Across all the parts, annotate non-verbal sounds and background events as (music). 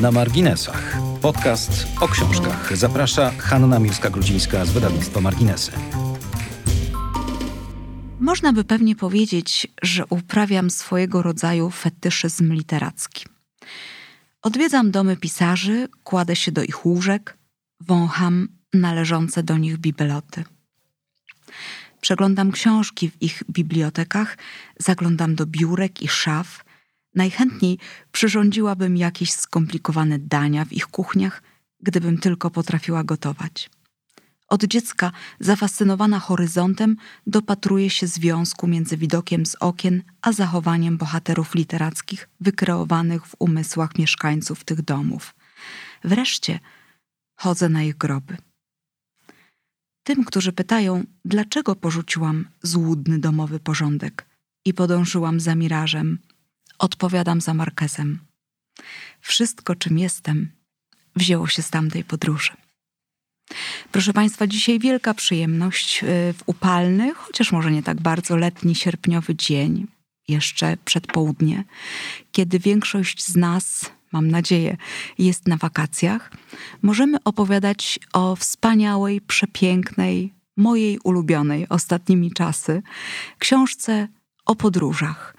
Na marginesach. Podcast o książkach. Zaprasza Hanna Milska-Grudzińska z wydawnictwa Marginesy. Można by pewnie powiedzieć, że uprawiam swojego rodzaju fetyszyzm literacki. Odwiedzam domy pisarzy, kładę się do ich łóżek, wącham należące do nich bibeloty. Przeglądam książki w ich bibliotekach, zaglądam do biurek i szaf. Najchętniej przyrządziłabym jakieś skomplikowane dania w ich kuchniach, gdybym tylko potrafiła gotować. Od dziecka, zafascynowana horyzontem, dopatruje się związku między widokiem z okien a zachowaniem bohaterów literackich wykreowanych w umysłach mieszkańców tych domów. Wreszcie chodzę na ich groby. Tym, którzy pytają, dlaczego porzuciłam złudny domowy porządek i podążyłam za mirażem, odpowiadam za Markezem. Wszystko, czym jestem, wzięło się z tamtej podróży. Proszę Państwa, dzisiaj wielka przyjemność y, w upalny, chociaż może nie tak bardzo letni, sierpniowy dzień, jeszcze przedpołudnie, kiedy większość z nas, mam nadzieję, jest na wakacjach, możemy opowiadać o wspaniałej, przepięknej, mojej ulubionej ostatnimi czasy książce o podróżach.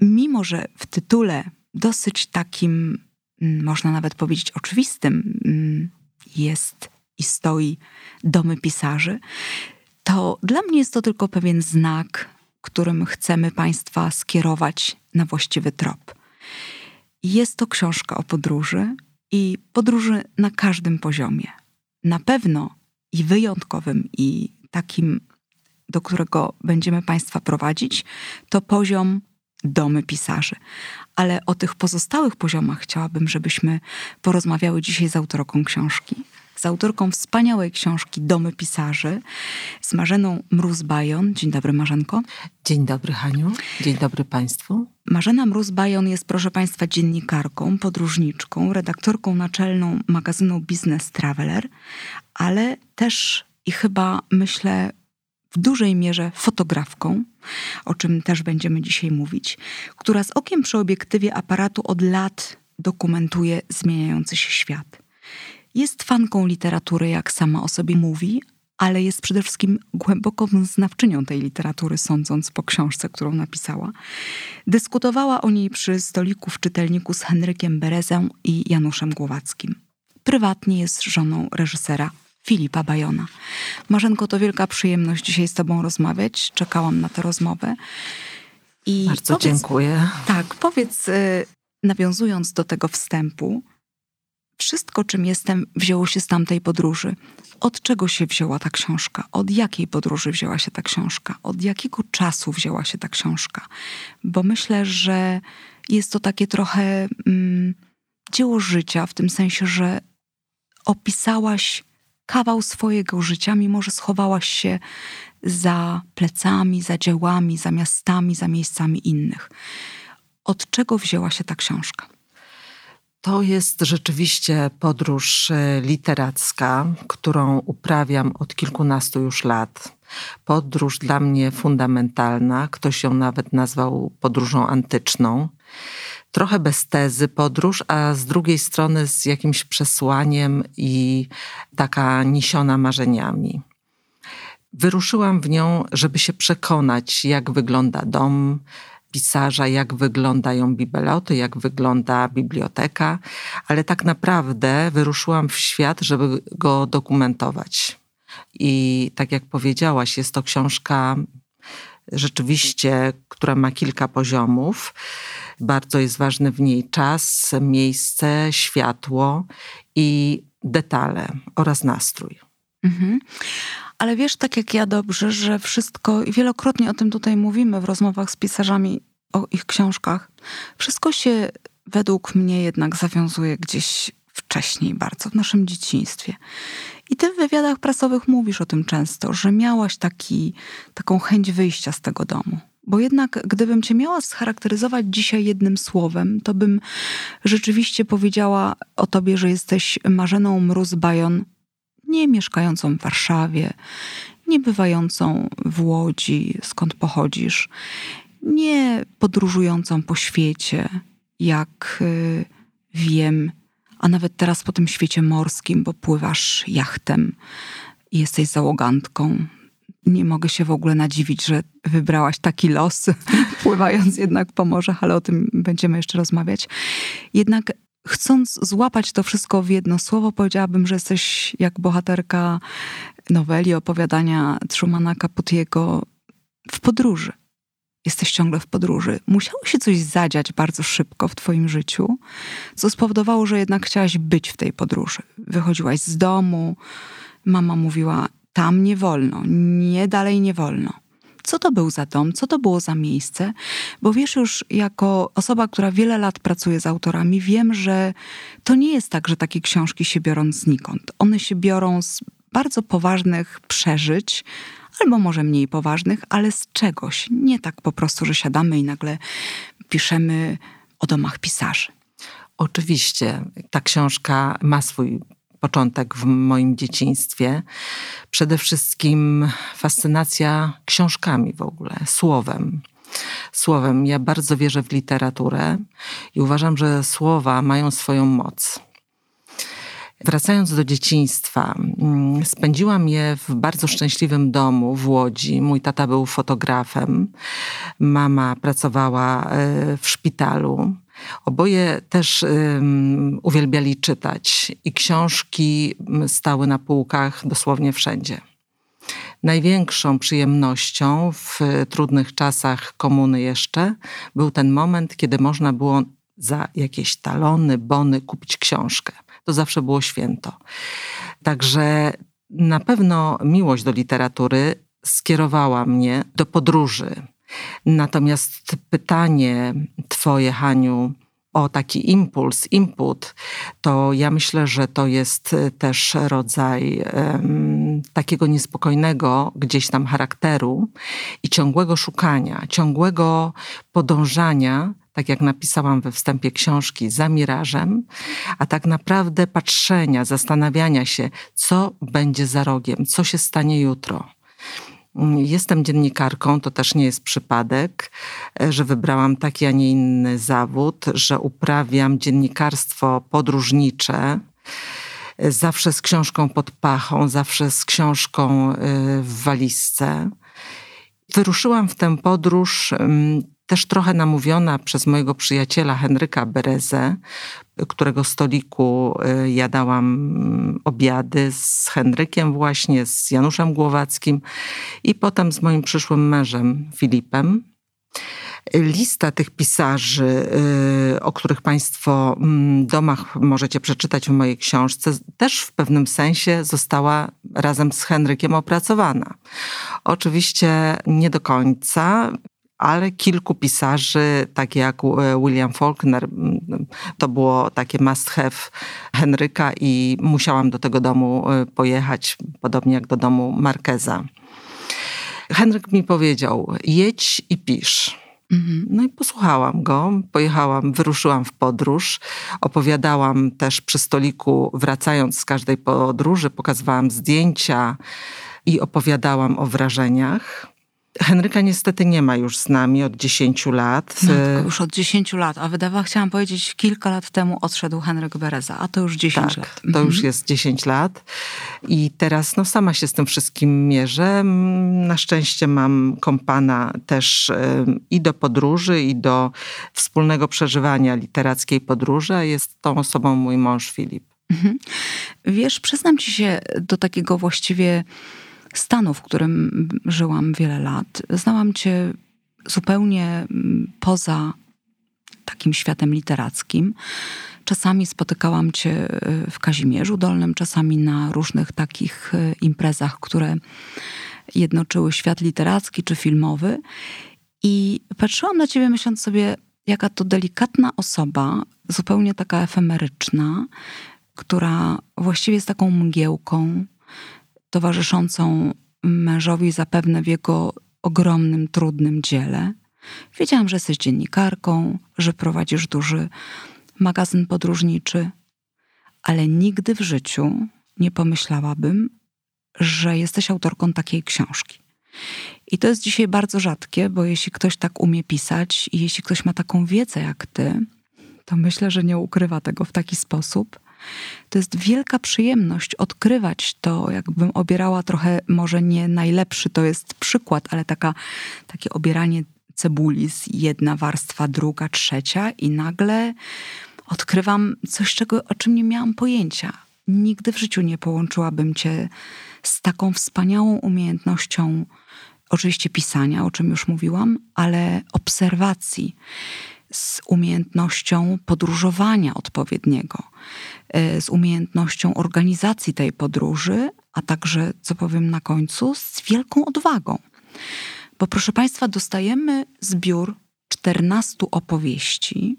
Mimo, że w tytule dosyć takim, mm, można nawet powiedzieć oczywistym, mm, jest i stoi domy pisarzy, to dla mnie jest to tylko pewien znak, którym chcemy Państwa skierować na właściwy trop. Jest to książka o podróży i podróży na każdym poziomie. Na pewno i wyjątkowym, i takim, do którego będziemy Państwa prowadzić, to poziom domy pisarzy. Ale o tych pozostałych poziomach chciałabym, żebyśmy porozmawiały dzisiaj z autorką książki, z autorką wspaniałej książki Domy Pisarzy, z Marzeną Mróz-Bajon. Dzień dobry, Marzenko. Dzień dobry, Haniu. Dzień dobry Państwu. Marzena Mróz-Bajon jest, proszę Państwa, dziennikarką, podróżniczką, redaktorką naczelną magazynu Business Traveler, ale też i chyba myślę w dużej mierze fotografką, o czym też będziemy dzisiaj mówić, która z okiem przy obiektywie aparatu od lat dokumentuje zmieniający się świat. Jest fanką literatury, jak sama o sobie mówi, ale jest przede wszystkim głęboką znawczynią tej literatury, sądząc po książce, którą napisała. Dyskutowała o niej przy stoliku w czytelniku z Henrykiem Berezą i Januszem Głowackim. Prywatnie jest żoną reżysera Filipa Bajona. Marzenko, to wielka przyjemność dzisiaj z Tobą rozmawiać. Czekałam na tę rozmowę. I Bardzo powiedz, dziękuję. Tak, powiedz, y, nawiązując do tego wstępu, wszystko, czym jestem, wzięło się z tamtej podróży. Od czego się wzięła ta książka? Od jakiej podróży wzięła się ta książka? Od jakiego czasu wzięła się ta książka? Bo myślę, że jest to takie trochę mm, dzieło życia, w tym sensie, że opisałaś kawał swojego życia, mimo że schowałaś się za plecami, za dziełami, za miastami, za miejscami innych. Od czego wzięła się ta książka? To jest rzeczywiście podróż e, literacka, którą uprawiam od kilkunastu już lat. Podróż dla mnie fundamentalna, ktoś ją nawet nazwał podróżą antyczną. Trochę bez tezy podróż, a z drugiej strony z jakimś przesłaniem i taka niesiona marzeniami. Wyruszyłam w nią, żeby się przekonać, jak wygląda dom, pisarza, jak wyglądają bibeloty, jak wygląda biblioteka, ale tak naprawdę wyruszyłam w świat, żeby go dokumentować. I tak jak powiedziałaś, jest to książka rzeczywiście, która ma kilka poziomów. Bardzo jest ważny w niej czas, miejsce, światło i detale oraz nastrój. Mhm. Ale wiesz, tak jak ja dobrze, że wszystko, i wielokrotnie o tym tutaj mówimy w rozmowach z pisarzami o ich książkach, wszystko się według mnie jednak zawiązuje gdzieś wcześniej bardzo, w naszym dzieciństwie. I ty w wywiadach prasowych mówisz o tym często, że miałaś taki, taką chęć wyjścia z tego domu. Bo jednak, gdybym cię miała scharakteryzować dzisiaj jednym słowem, to bym rzeczywiście powiedziała o tobie, że jesteś Marzeną Mróz-Bajon nie mieszkającą w Warszawie, nie bywającą w Łodzi, skąd pochodzisz, nie podróżującą po świecie, jak y, wiem, a nawet teraz po tym świecie morskim, bo pływasz jachtem i jesteś załogantką. Nie mogę się w ogóle nadziwić, że wybrałaś taki los, (laughs) pływając jednak po morzach, ale o tym będziemy jeszcze rozmawiać. Jednak chcąc złapać to wszystko w jedno słowo, powiedziałabym, że jesteś jak bohaterka noweli, opowiadania Trumana Caputiego w podróży. Jesteś ciągle w podróży. Musiało się coś zadziać bardzo szybko w Twoim życiu, co spowodowało, że jednak chciałaś być w tej podróży. Wychodziłaś z domu, mama mówiła: tam nie wolno, nie dalej nie wolno. Co to był za dom, co to było za miejsce? Bo wiesz już, jako osoba, która wiele lat pracuje z autorami, wiem, że to nie jest tak, że takie książki się biorą znikąd. One się biorą z bardzo poważnych przeżyć, albo może mniej poważnych, ale z czegoś. Nie tak po prostu, że siadamy i nagle piszemy o domach pisarzy. Oczywiście ta książka ma swój początek w moim dzieciństwie. Przede wszystkim fascynacja książkami w ogóle, słowem. Słowem. Ja bardzo wierzę w literaturę i uważam, że słowa mają swoją moc. Wracając do dzieciństwa, mm, spędziłam je w bardzo szczęśliwym domu w Łodzi. Mój tata był fotografem, mama pracowała e, w szpitalu. Oboje też um, uwielbiali czytać i książki stały na półkach dosłownie wszędzie. Największą przyjemnością w trudnych czasach komuny jeszcze był ten moment, kiedy można było za jakieś talony, bony kupić książkę. To zawsze było święto. Także na pewno miłość do literatury skierowała mnie do podróży. Natomiast pytanie Twoje, Haniu, o taki impuls, input, to ja myślę, że to jest też rodzaj um, takiego niespokojnego gdzieś tam charakteru i ciągłego szukania, ciągłego podążania, tak jak napisałam we wstępie książki, za mirażem, a tak naprawdę patrzenia, zastanawiania się, co będzie za rogiem, co się stanie jutro. Jestem dziennikarką, to też nie jest przypadek, e, że wybrałam taki, a nie inny zawód, że uprawiam dziennikarstwo podróżnicze. E, zawsze z książką pod pachą, zawsze z książką e, w walizce. Wyruszyłam w tę podróż też trochę namówiona przez mojego przyjaciela Henryka Berezę, którego stoliku y, jadałam mm, obiady z Henrykiem właśnie, z Januszem Głowackim i potem z moim przyszłym mężem Filipem. Lista tych pisarzy, y, o których Państwo mm, domach możecie przeczytać w mojej książce, też w pewnym sensie została razem z Henrykiem opracowana. Oczywiście nie do końca ale kilku pisarzy, tak jak e, William Faulkner, to było takie must have Henryka i musiałam do tego domu e, pojechać, podobnie jak do domu Markeza. Henryk mi powiedział: jedź i pisz. Mhm. No i posłuchałam go, pojechałam, wyruszyłam w podróż, opowiadałam też przy stoliku, wracając z każdej podróży, pokazywałam zdjęcia i opowiadałam o wrażeniach. Henryka niestety nie ma już z nami od 10 lat. Już od 10 lat, a wydawała, chciałam powiedzieć, kilka lat temu odszedł Henryk Bereza, a to już 10 tak, lat. to mhm. już jest 10 lat i teraz no, sama się z tym wszystkim mierzę. Na szczęście mam kompana też i do podróży, i do wspólnego przeżywania literackiej podróży, a jest tą osobą mój mąż Filip. Mhm. Wiesz, przyznam ci się do takiego właściwie stanu, w którym żyłam wiele lat. Znałam cię zupełnie mm, poza takim światem literackim. Czasami spotykałam cię y, w Kazimierzu Dolnym, czasami na różnych takich y, imprezach, które jednoczyły świat literacki czy filmowy. I patrzyłam na ciebie, myśląc sobie, jaka to delikatna osoba, zupełnie taka efemeryczna, która właściwie jest taką mgiełką, towarzyszącą mężowi zapewne w jego ogromnym, trudnym dziele. Wiedziałam, że jesteś dziennikarką, że prowadzisz duży magazyn podróżniczy, ale nigdy w życiu nie pomyślałabym, że jesteś autorką takiej książki. I to jest dzisiaj bardzo rzadkie, bo jeśli ktoś tak umie pisać i jeśli ktoś ma taką wiedzę jak ty, to myślę, że nie ukrywa tego w taki sposób. To jest wielka przyjemność odkrywać to, jakbym obierała trochę, może nie najlepszy to jest przykład, ale taka, takie obieranie cebuli z jedna warstwa, druga, trzecia i nagle odkrywam coś, czego, o czym nie miałam pojęcia. Nigdy w życiu nie połączyłabym cię z taką wspaniałą umiejętnością, oczywiście pisania, o czym już mówiłam, ale obserwacji, z umiejętnością podróżowania odpowiedniego, e, z umiejętnością organizacji tej podróży, a także, co powiem na końcu, z wielką odwagą. Bo proszę Państwa, dostajemy zbiór 14 opowieści,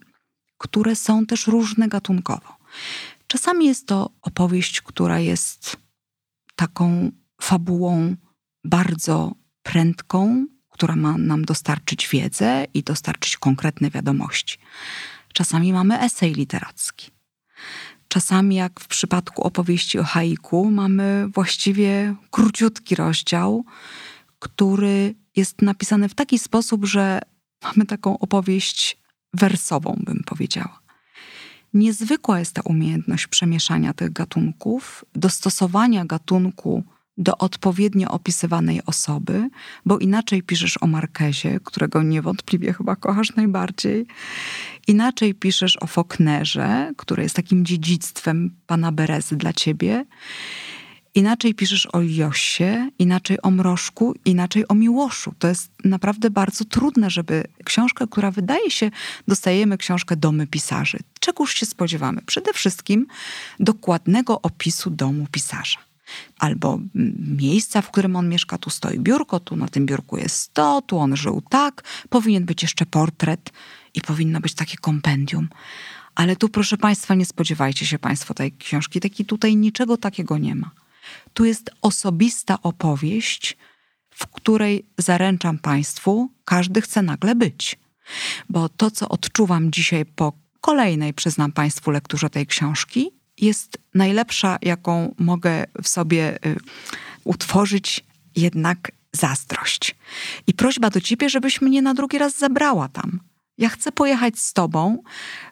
które są też różne gatunkowo. Czasami jest to opowieść, która jest taką fabułą bardzo prędką, która ma nam dostarczyć wiedzę i dostarczyć konkretne wiadomości. Czasami mamy esej literacki. Czasami, jak w przypadku opowieści o haiku, mamy właściwie króciutki rozdział, który jest napisany w taki sposób, że mamy taką opowieść wersową, bym powiedziała. Niezwykła jest ta umiejętność przemieszania tych gatunków, dostosowania gatunku do odpowiednio opisywanej osoby, bo inaczej piszesz o Markezie, którego niewątpliwie chyba kochasz najbardziej, inaczej piszesz o Faulknerze, który jest takim dziedzictwem pana Berezy dla ciebie, inaczej piszesz o Josie, inaczej o Mrożku, inaczej o Miłoszu. To jest naprawdę bardzo trudne, żeby książkę, która wydaje się, dostajemy książkę Domy Pisarzy. Czegoż się spodziewamy? Przede wszystkim dokładnego opisu domu pisarza albo miejsca, w którym on mieszka, tu stoi biurko, tu na tym biurku jest to, tu on żył tak, powinien być jeszcze portret i powinno być takie kompendium. Ale tu, proszę Państwa, nie spodziewajcie się Państwo tej książki, taki tutaj niczego takiego nie ma. Tu jest osobista opowieść, w której zaręczam Państwu, każdy chce nagle być. Bo to, co odczuwam dzisiaj po kolejnej, przyznam Państwu, lekturze tej książki, jest najlepsza, jaką mogę w sobie y, utworzyć, jednak zazdrość. I prośba do ciebie, żebyś mnie na drugi raz zabrała tam. Ja chcę pojechać z tobą,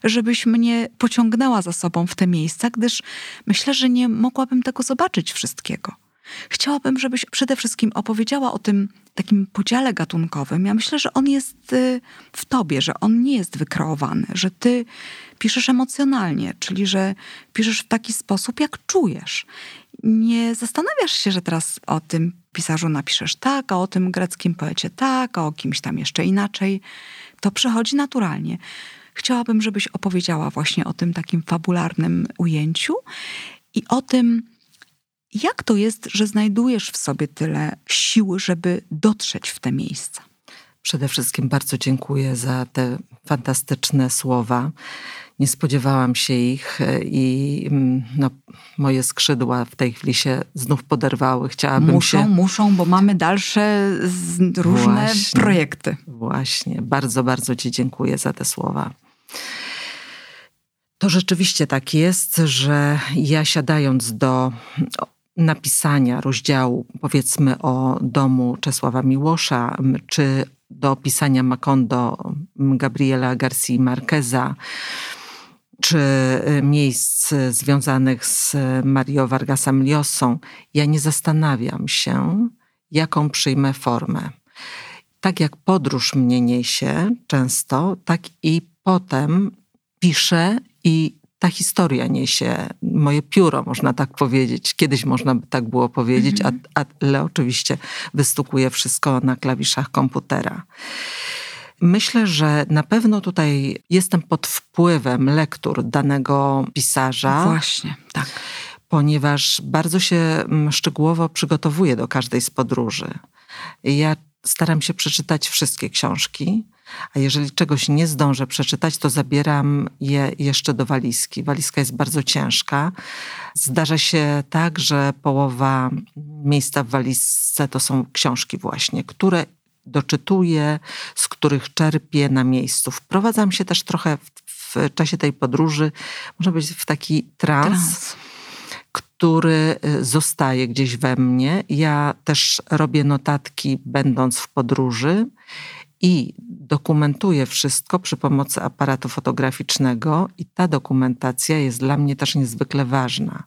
żebyś mnie pociągnęła za sobą w te miejsca, gdyż myślę, że nie mogłabym tego zobaczyć wszystkiego. Chciałabym, żebyś przede wszystkim opowiedziała o tym takim podziale gatunkowym. Ja myślę, że on jest y, w tobie, że on nie jest wykreowany, że ty piszesz emocjonalnie, czyli że piszesz w taki sposób, jak czujesz. Nie zastanawiasz się, że teraz o tym pisarzu napiszesz tak, a o tym greckim poecie tak, a o kimś tam jeszcze inaczej. To przychodzi naturalnie. Chciałabym, żebyś opowiedziała właśnie o tym takim fabularnym ujęciu i o tym, jak to jest, że znajdujesz w sobie tyle siły, żeby dotrzeć w te miejsca? Przede wszystkim bardzo dziękuję za te fantastyczne słowa. Nie spodziewałam się ich e, i mm, no, moje skrzydła w tej chwili się znów poderwały. Chciałabym muszą, się... Muszą, bo mamy dalsze różne właśnie, projekty. Właśnie. Bardzo, bardzo Ci dziękuję za te słowa. To rzeczywiście tak jest, że ja siadając do napisania rozdziału, powiedzmy o domu Czesława Miłosza, czy do opisania Macondo Gabriela Garcia Marqueza, czy y, miejsc związanych z Mario Vargasem Llosą, ja nie zastanawiam się, jaką przyjmę formę. Tak jak podróż mnie niesie często, tak i potem piszę i ta historia niesie moje pióro, można tak powiedzieć. Kiedyś można by tak było powiedzieć, mm -hmm. a, ale oczywiście wystukuje wszystko na klawiszach komputera. Myślę, że na pewno tutaj jestem pod wpływem lektur danego pisarza. Właśnie, tak. Ponieważ bardzo się mm, szczegółowo przygotowuję do każdej z podróży. Ja staram się przeczytać wszystkie książki a jeżeli czegoś nie zdążę przeczytać, to zabieram je jeszcze do walizki. Walizka jest bardzo ciężka. Zdarza się tak, że połowa miejsca w walizce to są książki właśnie, które doczytuję, z których czerpię na miejscu. Wprowadzam się też trochę w, w czasie tej podróży, można powiedzieć, w taki trans. trans który y, zostaje gdzieś we mnie. Ja też robię notatki, będąc w podróży i dokumentuję wszystko przy pomocy aparatu fotograficznego, i ta dokumentacja jest dla mnie też niezwykle ważna.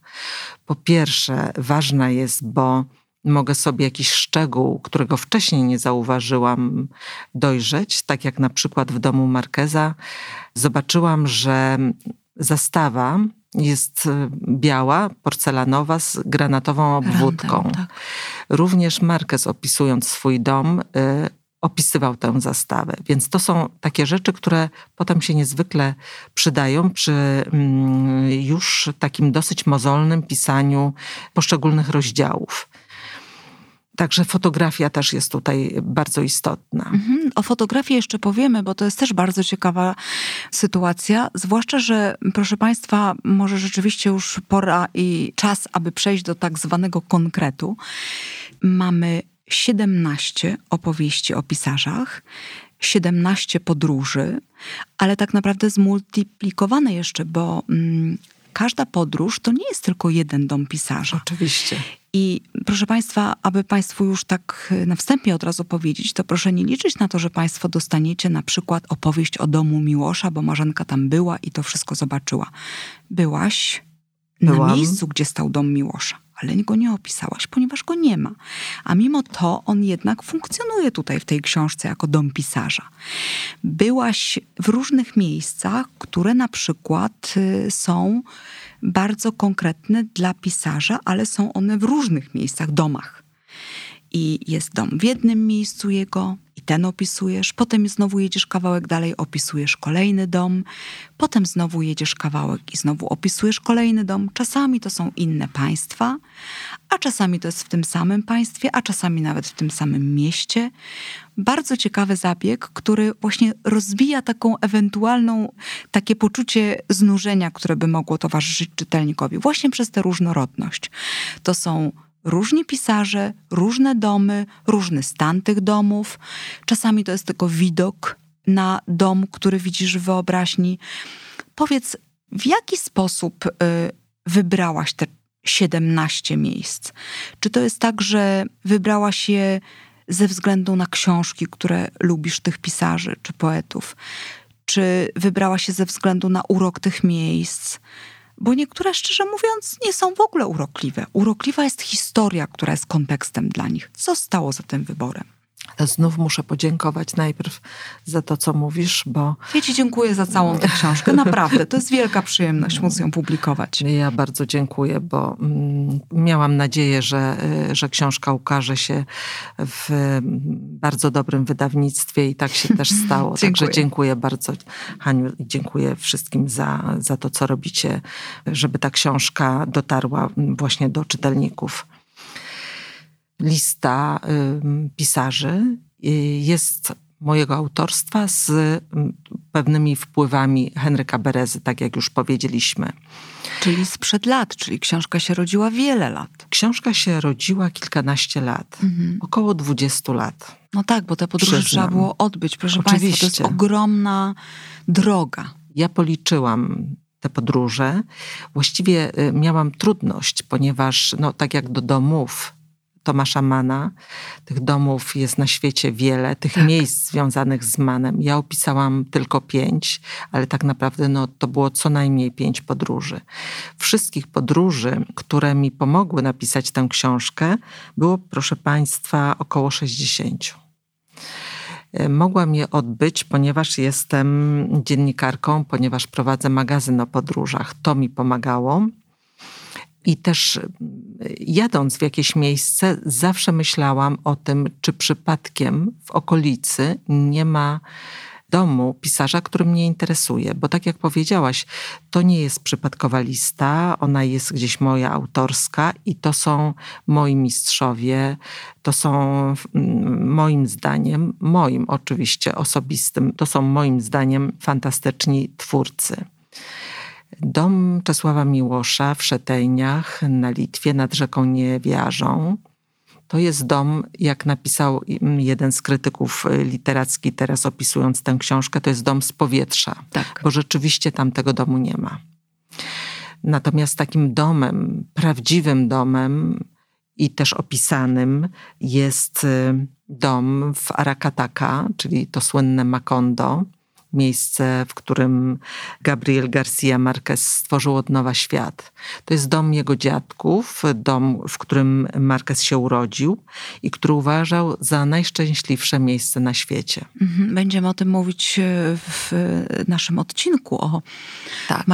Po pierwsze, ważna jest, bo mogę sobie jakiś szczegół, którego wcześniej nie zauważyłam, dojrzeć. Tak jak na przykład w domu Markeza zobaczyłam, że zastawa jest biała, porcelanowa z granatową obwódką. tak. Również Marquez opisując swój dom y, opisywał tę zastawę. Więc to są takie rzeczy, które potem się niezwykle przydają przy mm, już takim dosyć mozolnym pisaniu poszczególnych rozdziałów. Także fotografia też jest tutaj bardzo istotna. Mhm. O fotografii jeszcze powiemy, bo to jest też bardzo ciekawa sytuacja. Zwłaszcza, że proszę Państwa, może rzeczywiście już pora i czas, aby przejść do tak zwanego konkretu. Mamy 17 opowieści o pisarzach, 17 podróży, ale tak naprawdę zmultiplikowane jeszcze, bo mm, każda podróż to nie jest tylko jeden dom pisarza. Oczywiście. I proszę Państwa, aby Państwu już tak na wstępie od razu powiedzieć, to proszę nie liczyć na to, że Państwo dostaniecie na przykład opowieść o domu Miłosza, bo Marzenka tam była i to wszystko zobaczyła. Byłaś Byłam. na miejscu, gdzie stał dom Miłosza ale go nie opisałaś, ponieważ go nie ma. A mimo to on jednak funkcjonuje tutaj w tej książce jako dom pisarza. Byłaś w różnych miejscach, które na przykład y, są bardzo konkretne dla pisarza, ale są one w różnych miejscach, domach. I jest dom w jednym miejscu jego, i ten opisujesz, potem znowu jedziesz kawałek dalej, opisujesz kolejny dom, potem znowu jedziesz kawałek i znowu opisujesz kolejny dom. Czasami to są inne państwa, a czasami to jest w tym samym państwie, a czasami nawet w tym samym mieście. Bardzo ciekawy zabieg, który właśnie rozbija taką ewentualną, takie poczucie znużenia, które by mogło towarzyszyć czytelnikowi, właśnie przez tę różnorodność. To są różni pisarze, różne domy, różny stan tych domów. Czasami to jest tylko widok na dom, który widzisz w wyobraźni. Powiedz, w jaki sposób y, wybrałaś te 17 miejsc? Czy to jest tak, że wybrałaś je ze względu na książki, które lubisz tych pisarzy czy poetów? Czy wybrałaś się ze względu na urok tych miejsc? Bo niektóre, szczerze mówiąc, nie są w ogóle urokliwe. Urokliwa jest historia, która jest kontekstem dla nich. Co stało za tym wyborem? Znów muszę podziękować najpierw za to, co mówisz, bo. Ja Ci dziękuję za całą tę książkę. Naprawdę, to jest wielka przyjemność móc ją publikować. (laughs) Ja bardzo dziękuję, bo mm, miałam nadzieję, że, y, że książka ukaże się w bardzo dobrym wydawnictwie i tak się też (laughs) stało. Także dziękuję bardzo, Haniu, i dziękuję wszystkim za, za to, co robicie, żeby ta książka dotarła właśnie do czytelników lista pisarzy y, jest mojego autorstwa z pewnymi wpływami Henryka Berezy, tak jak już powiedzieliśmy. Czyli sprzed lat, czyli książka się rodziła wiele lat. Książka się rodziła kilkanaście lat, mhm. około dwudziestu lat. No tak, bo te podróże Przyznam. trzeba było odbyć. Proszę Oczywiście. Państwa, to jest ogromna droga. Ja policzyłam te podróże. Właściwie y, miałam trudność, ponieważ no, tak jak do domów Tomasza Mana. Tych domów jest na świecie wiele, tych tak. miejsc związanych z Manem. Ja opisałam tylko pięć, ale tak naprawdę no, to było co najmniej pięć podróży. Wszystkich podróży, które mi pomogły napisać tę książkę, było, proszę Państwa, około 60 e, mogłam je odbyć, ponieważ jestem dziennikarką, ponieważ prowadzę magazyn o podróżach. To mi pomagało. I też y, jadąc w jakieś miejsce, zawsze myślałam o tym, czy przypadkiem w okolicy nie ma domu pisarza, który mnie interesuje. Bo tak jak powiedziałaś, to nie jest przypadkowa lista, ona jest gdzieś moja autorska i to są moi mistrzowie, to są moim zdaniem, moim oczywiście osobistym, to są moim zdaniem fantastyczni twórcy. Dom Czesława Miłosza w Szetejniach na Litwie nad rzeką Niewiarzą. To jest dom, jak napisał jeden z krytyków literacki teraz opisując tę książkę, to jest dom z powietrza, tak. bo rzeczywiście tam tego domu nie ma. Natomiast takim domem, prawdziwym domem i też opisanym jest y, dom w Arakataka, czyli to słynne Macondo, miejsce, w którym Gabriel Garcia Marquez stworzył od nowa świat. To jest dom jego dziadków, dom, w którym Marquez się urodził i który uważał za najszczęśliwsze miejsce na świecie. Mhm, będziemy o tym mówić e, w naszym odcinku o tak.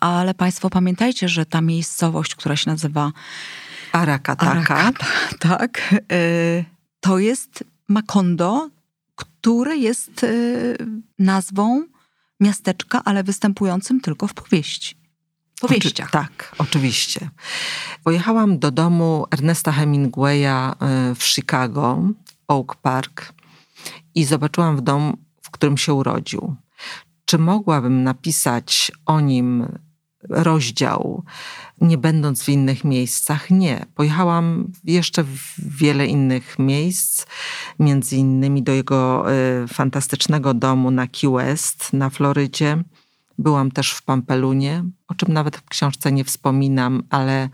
Ale Państwo pamiętajcie, że ta miejscowość, która się nazywa Arakataka, Arakata, tak, e, to jest Macondo, które jest e, nazwą miasteczka, ale występującym tylko w powieści. Powieściach. Oczy, tak, oczywiście. Pojechałam do domu Ernesta Hemingwaya e, w Chicago, Oak Park, i zobaczyłam w dom, w którym się urodził. Czy mogłabym napisać o nim rozdział, nie będąc w innych miejscach. Nie. Pojechałam jeszcze w wiele innych miejsc, między innymi do jego y, fantastycznego domu na Key West na Florydzie. Byłam też w Pampelunie, o czym nawet w książce nie wspominam, ale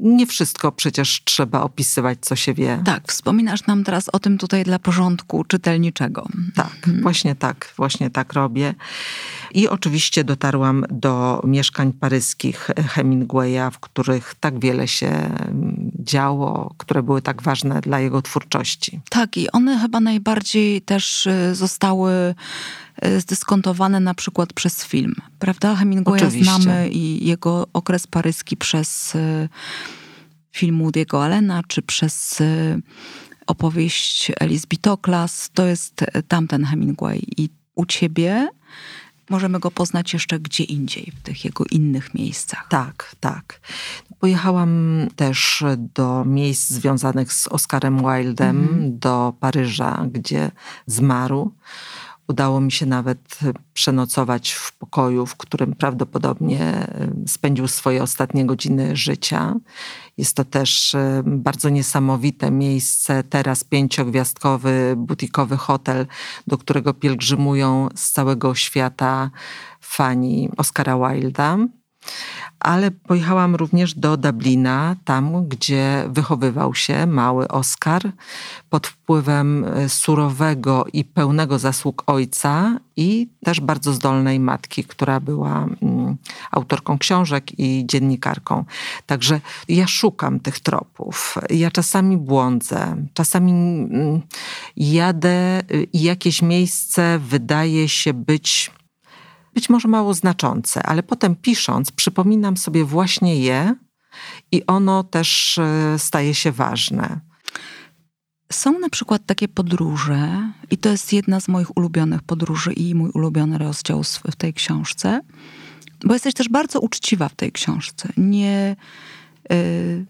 nie wszystko przecież trzeba opisywać, co się wie. Tak, wspominasz nam teraz o tym tutaj dla porządku czytelniczego. Tak, hmm. właśnie tak, właśnie tak robię. I oczywiście dotarłam do mieszkań paryskich Hemingwaya, w których tak wiele się działo, które były tak ważne dla jego twórczości. Tak, i one chyba najbardziej też y, zostały zdyskontowane na przykład przez film, prawda? Hemingwaya Oczywiście. znamy i jego okres paryski przez y, film Woody'ego Allena, czy przez opowieść Alice Bitoklas. To jest tamten Hemingway. I u ciebie możemy go poznać jeszcze gdzie indziej, w tych jego innych miejscach. Tak, tak. Pojechałam też do miejsc związanych z Oscarem Wildem, mm. do Paryża, gdzie zmarł. Udało mi się nawet przenocować w pokoju, w którym prawdopodobnie spędził swoje ostatnie godziny życia. Jest to też bardzo niesamowite miejsce, teraz pięciogwiazdkowy, butikowy hotel, do którego pielgrzymują z całego świata fani Oscara Wilda ale pojechałam również do Dublina, tam gdzie wychowywał się mały Oskar, pod wpływem e, surowego i pełnego zasług ojca i też bardzo zdolnej matki, która była mm, autorką książek i dziennikarką. Także ja szukam tych tropów. Ja czasami błądzę, czasami mm, jadę y, i jakieś miejsce wydaje się być być może mało znaczące, ale potem pisząc, przypominam sobie właśnie je i ono też e, staje się ważne. Są na przykład takie podróże, i to jest jedna z moich ulubionych podróży i mój ulubiony rozdział w tej książce, bo jesteś też bardzo uczciwa w tej książce. Nie y,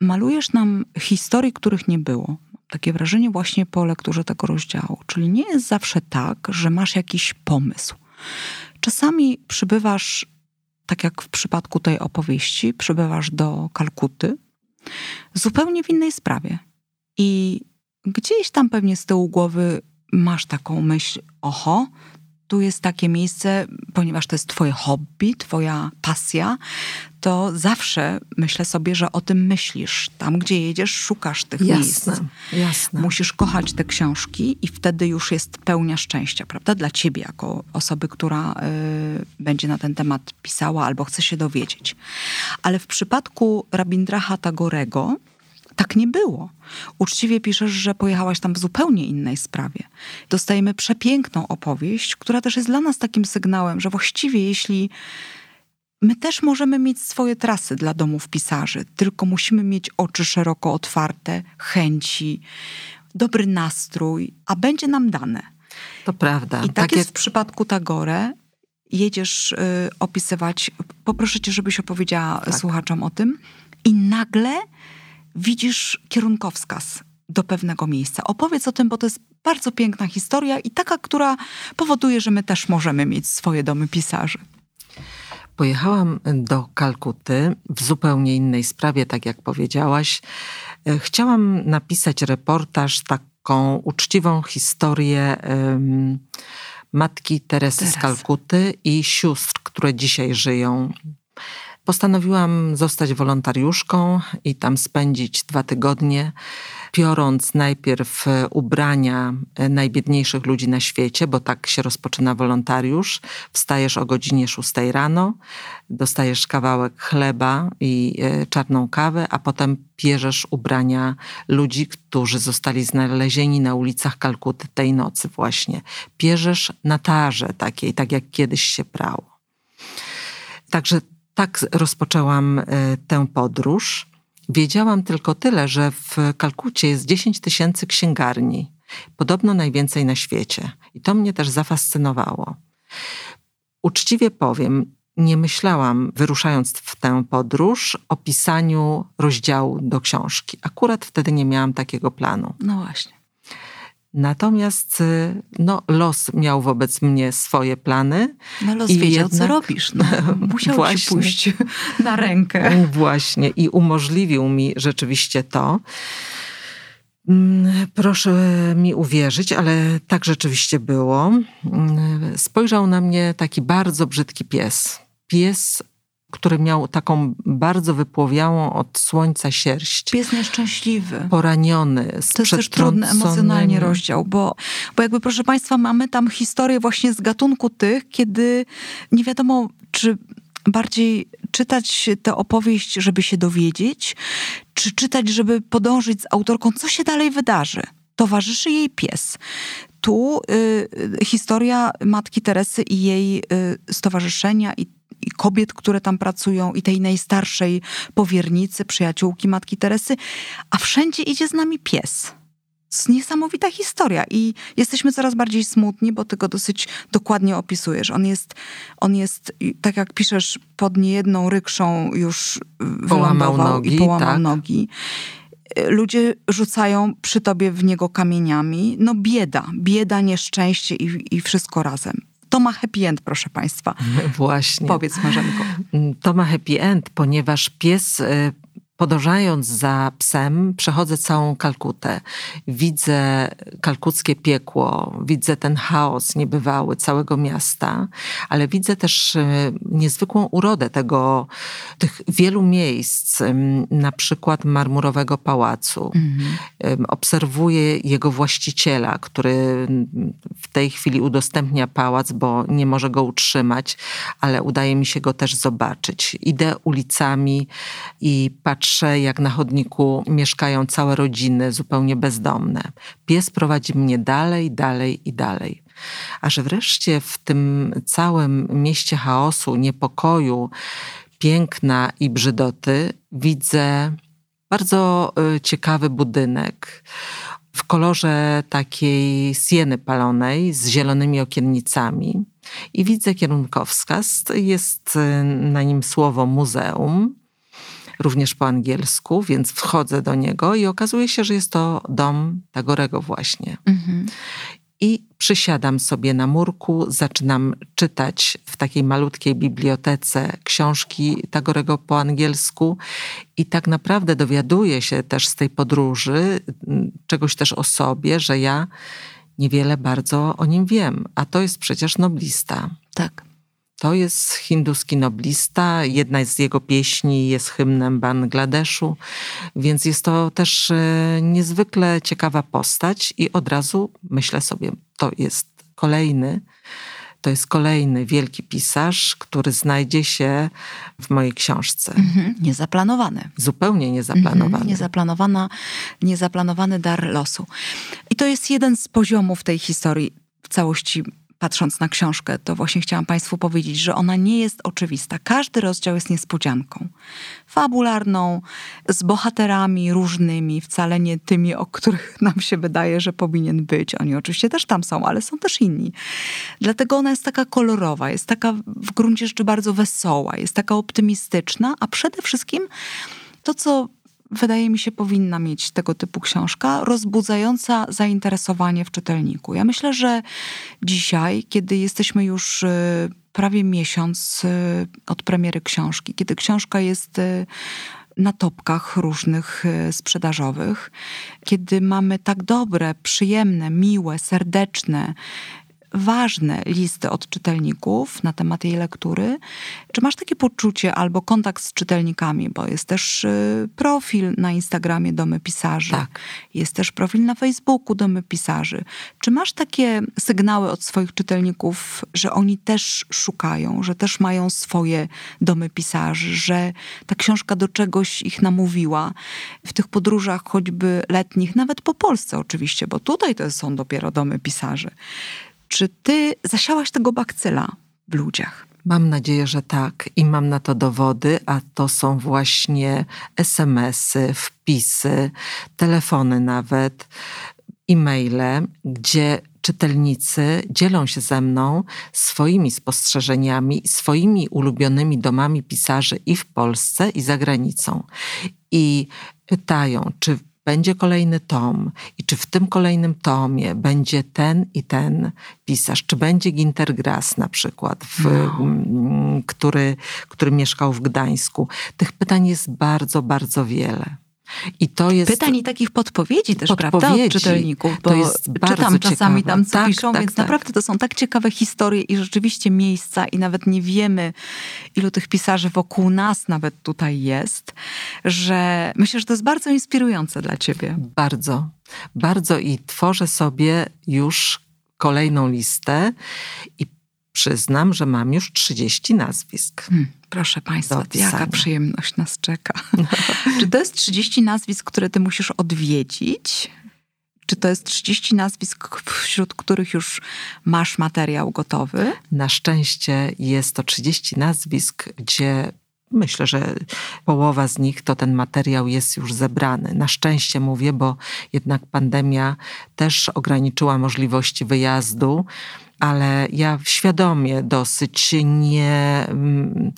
malujesz nam historii, których nie było. Takie wrażenie właśnie po lekturze tego rozdziału. Czyli nie jest zawsze tak, że masz jakiś pomysł. Czasami przybywasz, tak jak w przypadku tej opowieści, przybywasz do Kalkuty zupełnie w innej sprawie. I gdzieś tam pewnie z tyłu głowy masz taką myśl, oho, tu jest takie miejsce, ponieważ to jest twoje hobby, twoja pasja, to zawsze myślę sobie, że o tym myślisz. Tam, gdzie jedziesz, szukasz tych jasne, miejsc. Jasne. Musisz kochać te książki i wtedy już jest pełnia szczęścia, prawda? Dla ciebie, jako osoby, która y, będzie na ten temat pisała albo chce się dowiedzieć. Ale w przypadku Rabindraha Tagorego, tak nie było. Uczciwie piszesz, że pojechałaś tam w zupełnie innej sprawie. Dostajemy przepiękną opowieść, która też jest dla nas takim sygnałem, że właściwie jeśli my też możemy mieć swoje trasy dla domów pisarzy, tylko musimy mieć oczy szeroko otwarte, chęci, dobry nastrój, a będzie nam dane. To prawda. I tak, tak jest w przypadku Tagore. Jedziesz y, opisywać, poproszę cię, żebyś opowiedziała tak. słuchaczom o tym. I nagle widzisz kierunkowskaz do pewnego miejsca. Opowiedz o tym, bo to jest bardzo piękna historia i taka, która powoduje, że my też możemy mieć swoje domy pisarzy. Pojechałam do Kalkuty w zupełnie innej sprawie, tak jak powiedziałaś. E, chciałam napisać reportaż, taką uczciwą historię um, matki Teresy Teraz. z Kalkuty i sióstr, które dzisiaj żyją Postanowiłam zostać wolontariuszką i tam spędzić dwa tygodnie biorąc najpierw e, ubrania e, najbiedniejszych ludzi na świecie, bo tak się rozpoczyna wolontariusz. Wstajesz o godzinie 6 rano, dostajesz kawałek chleba i e, czarną kawę, a potem bierzesz ubrania ludzi, którzy zostali znalezieni na ulicach Kalkuty tej nocy właśnie. Bierzesz na tarze takiej, tak jak kiedyś się prało. Także tak rozpoczęłam tę podróż. Wiedziałam tylko tyle, że w Kalkucie jest 10 tysięcy księgarni, podobno najwięcej na świecie. I to mnie też zafascynowało. Uczciwie powiem, nie myślałam, wyruszając w tę podróż, o pisaniu rozdziału do książki. Akurat wtedy nie miałam takiego planu. No właśnie. Natomiast y, no, los miał wobec mnie swoje plany. No los I wiedział, jednak... co robisz. No, (laughs) musiał właśnie, ci pójść na rękę. (laughs) Właśnie. I umożliwił mi rzeczywiście to. Mm, proszę mi uwierzyć, ale tak rzeczywiście było. Mm, spojrzał na mnie taki bardzo brzydki pies. Pies który miał taką bardzo wypłowiałą od słońca sierść. Pies nieszczęśliwy. Poraniony. To jest też trudny emocjonalnie rozdział, bo, bo jakby proszę Państwa mamy tam historię właśnie z gatunku tych, kiedy nie wiadomo czy bardziej czytać tę opowieść, żeby się dowiedzieć, czy czytać, żeby podążyć z autorką, co się dalej wydarzy. Towarzyszy jej pies. Tu y, historia matki Teresy i jej y, stowarzyszenia i i kobiet, które tam pracują, i tej najstarszej powiernicy, przyjaciółki matki Teresy, a wszędzie idzie z nami pies. Niesamowita historia i jesteśmy coraz bardziej smutni, bo ty go dosyć dokładnie opisujesz. On jest, on jest tak jak piszesz, pod niejedną rykszą już połamał nogi, i połamał tak. nogi ludzie rzucają przy tobie w niego kamieniami. No bieda, bieda, nieszczęście i, i wszystko razem to ma happy end, proszę Państwa. (laughs) Właśnie. Powiedz Marzenko. To ma happy end, ponieważ pies y, Podążając za psem, przechodzę całą Kalkutę. Widzę kalkuckie piekło, widzę ten chaos niebywały całego miasta, ale widzę też e, niezwykłą urodę tego, tych wielu miejsc, na przykład marmurowego pałacu. Mhm. Obserwuję jego właściciela, który w tej chwili udostępnia pałac, bo nie może go utrzymać, ale udaje mi się go też zobaczyć. Idę ulicami i patrzę patrzę, jak na chodniku mieszkają całe rodziny, zupełnie bezdomne. Pies prowadzi mnie dalej, dalej i dalej. Aż wreszcie w tym całym mieście chaosu, niepokoju, piękna i brzydoty widzę bardzo y, ciekawy budynek w kolorze takiej sieny palonej z zielonymi okiennicami. I widzę kierunkowskaz. Jest y, na nim słowo muzeum również po angielsku, więc wchodzę do niego i okazuje się, że jest to dom Tagorego właśnie. Mhm. I przysiadam sobie na murku, zaczynam czytać w takiej malutkiej bibliotece książki Tagorego po angielsku i tak naprawdę dowiaduję się też z tej podróży mm, czegoś też o sobie, że ja niewiele bardzo o nim wiem, a to jest przecież noblista. Tak. To jest hinduski noblista. Jedna z jego pieśni jest hymnem Bangladeszu, więc jest to też e, niezwykle ciekawa postać i od razu myślę sobie, to jest kolejny, to jest kolejny wielki pisarz, który znajdzie się w mojej książce. Mhm, niezaplanowany. Zupełnie niezaplanowany. Mhm, niezaplanowana, niezaplanowany dar losu. I to jest jeden z poziomów tej historii w całości patrząc na książkę, to właśnie chciałam Państwu powiedzieć, że ona nie jest oczywista. Każdy rozdział jest niespodzianką. Fabularną, z bohaterami różnymi, wcale nie tymi, o których (laughs) nam się wydaje, że powinien być. Oni oczywiście też tam są, ale są też inni. Dlatego ona jest taka kolorowa, jest taka w gruncie rzeczy bardzo wesoła, jest taka optymistyczna, a przede wszystkim to, co wydaje mi się, powinna mieć tego typu książka, rozbudzająca zainteresowanie w czytelniku. Ja myślę, że dzisiaj, kiedy jesteśmy już y, prawie miesiąc y, od premiery książki, kiedy książka jest y, na topkach różnych sprzedażowych, kiedy mamy tak dobre, przyjemne, miłe, serdeczne, ważne listy od czytelników na temat jej lektury. Czy masz takie poczucie albo kontakt z czytelnikami, bo jest też y, profil na Instagramie Domy Pisarzy, Tak. jest też profil na Facebooku Domy Pisarzy. Czy masz takie sygnały od swoich czytelników, że oni też szukają, że też mają swoje domy pisarzy, że ta książka do czegoś ich namówiła w tych podróżach choćby letnich, nawet po Polsce oczywiście, bo tutaj to są dopiero domy pisarzy. Czy ty zasiałaś tego bakcyla w ludziach? Mam nadzieję, że tak i mam na to dowody, a to są właśnie SMS-y, wpisy, telefony nawet, e-maile, gdzie czytelnicy dzielą się ze mną swoimi spostrzeżeniami, swoimi ulubionymi domami pisarzy i w Polsce, i za granicą. I pytają, czy będzie kolejny tom i czy w tym kolejnym tomie będzie ten i ten pisarz, czy będzie Ginter Grass na przykład, w, no. który, który mieszkał w Gdańsku. Tych pytań jest bardzo, bardzo wiele. I to jest... Pytań i takich podpowiedzi też, podpowiedzi. prawda, od czytelników, bo to jest czytam czasami ciekawe. tam, co tak, piszą, tak, więc tak. naprawdę to są tak ciekawe historie i rzeczywiście miejsca i nawet nie wiemy, ilu tych pisarzy wokół nas nawet tutaj jest, że myślę, że to jest bardzo inspirujące dla ciebie. Bardzo, bardzo i tworzę sobie już kolejną listę i przyznam, że mam już 30 nazwisk. Hmm, proszę Państwa, jaka przyjemność nas czeka. (laughs) Czy to jest 30 nazwisk, które Ty musisz odwiedzić? Czy to jest 30 nazwisk, wśród których już masz materiał gotowy? Na szczęście jest to 30 nazwisk, gdzie myślę, że połowa z nich to ten materiał jest już zebrany. Na szczęście mówię, bo jednak pandemia też ograniczyła możliwości wyjazdu ale ja świadomie dosyć nie, mm,